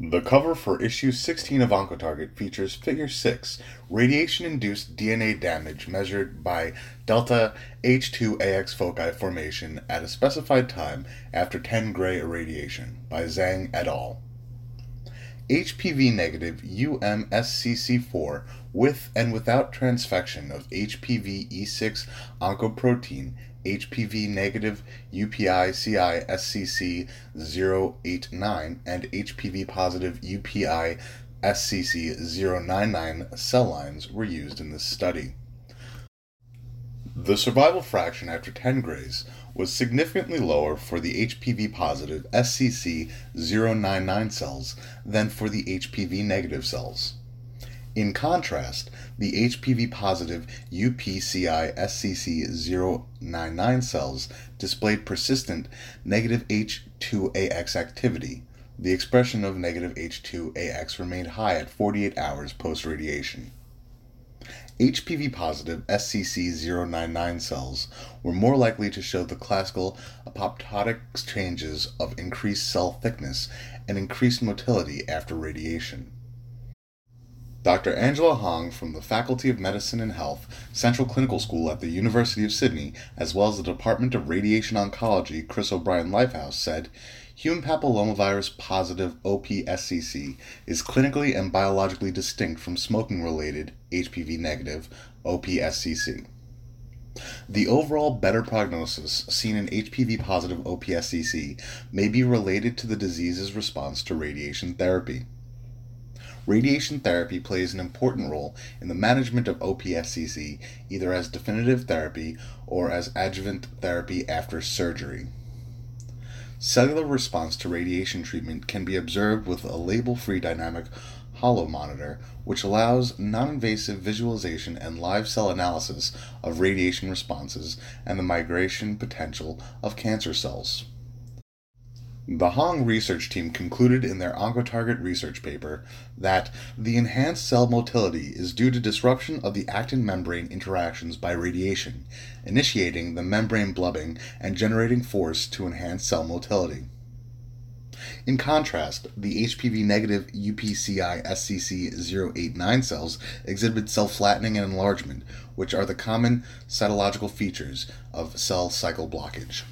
The cover for issue 16 of Oncotarget features Figure 6, radiation induced DNA damage measured by delta H2AX foci formation at a specified time after 10 gray irradiation by Zhang et al. HPV negative UMSCC4 with and without transfection of HPV E6 oncoprotein HPV negative UPCI SCC 089 and HPV positive UPCI SCC 099 cell lines were used in this study. The survival fraction after 10 grays was significantly lower for the HPV positive SCC 099 cells than for the HPV negative cells. In contrast, the HPV positive UPCI SCC 099 cells displayed persistent negative H2AX activity. The expression of negative H2AX remained high at 48 hours post radiation. HPV positive SCC 099 cells were more likely to show the classical apoptotic changes of increased cell thickness and increased motility after radiation. Dr. Angela Hong from the Faculty of Medicine and Health, Central Clinical School at the University of Sydney, as well as the Department of Radiation Oncology, Chris O'Brien Lifehouse, said human papillomavirus positive OPSCC is clinically and biologically distinct from smoking related HPV negative OPSCC. The overall better prognosis seen in HPV positive OPSCC may be related to the disease's response to radiation therapy. Radiation therapy plays an important role in the management of OPSCC either as definitive therapy or as adjuvant therapy after surgery. Cellular response to radiation treatment can be observed with a label free dynamic HoloMonitor, which allows non invasive visualization and live cell analysis of radiation responses and the migration potential of cancer cells. The Hong research team concluded in their Oncotarget research paper that the enhanced cell motility is due to disruption of the actin membrane interactions by radiation, initiating the membrane blebbing and generating force to enhance cell motility. In contrast, the HPV negative UPCI SCC 089 cells exhibit cell flattening and enlargement, which are the common cytological features of cell cycle blockage.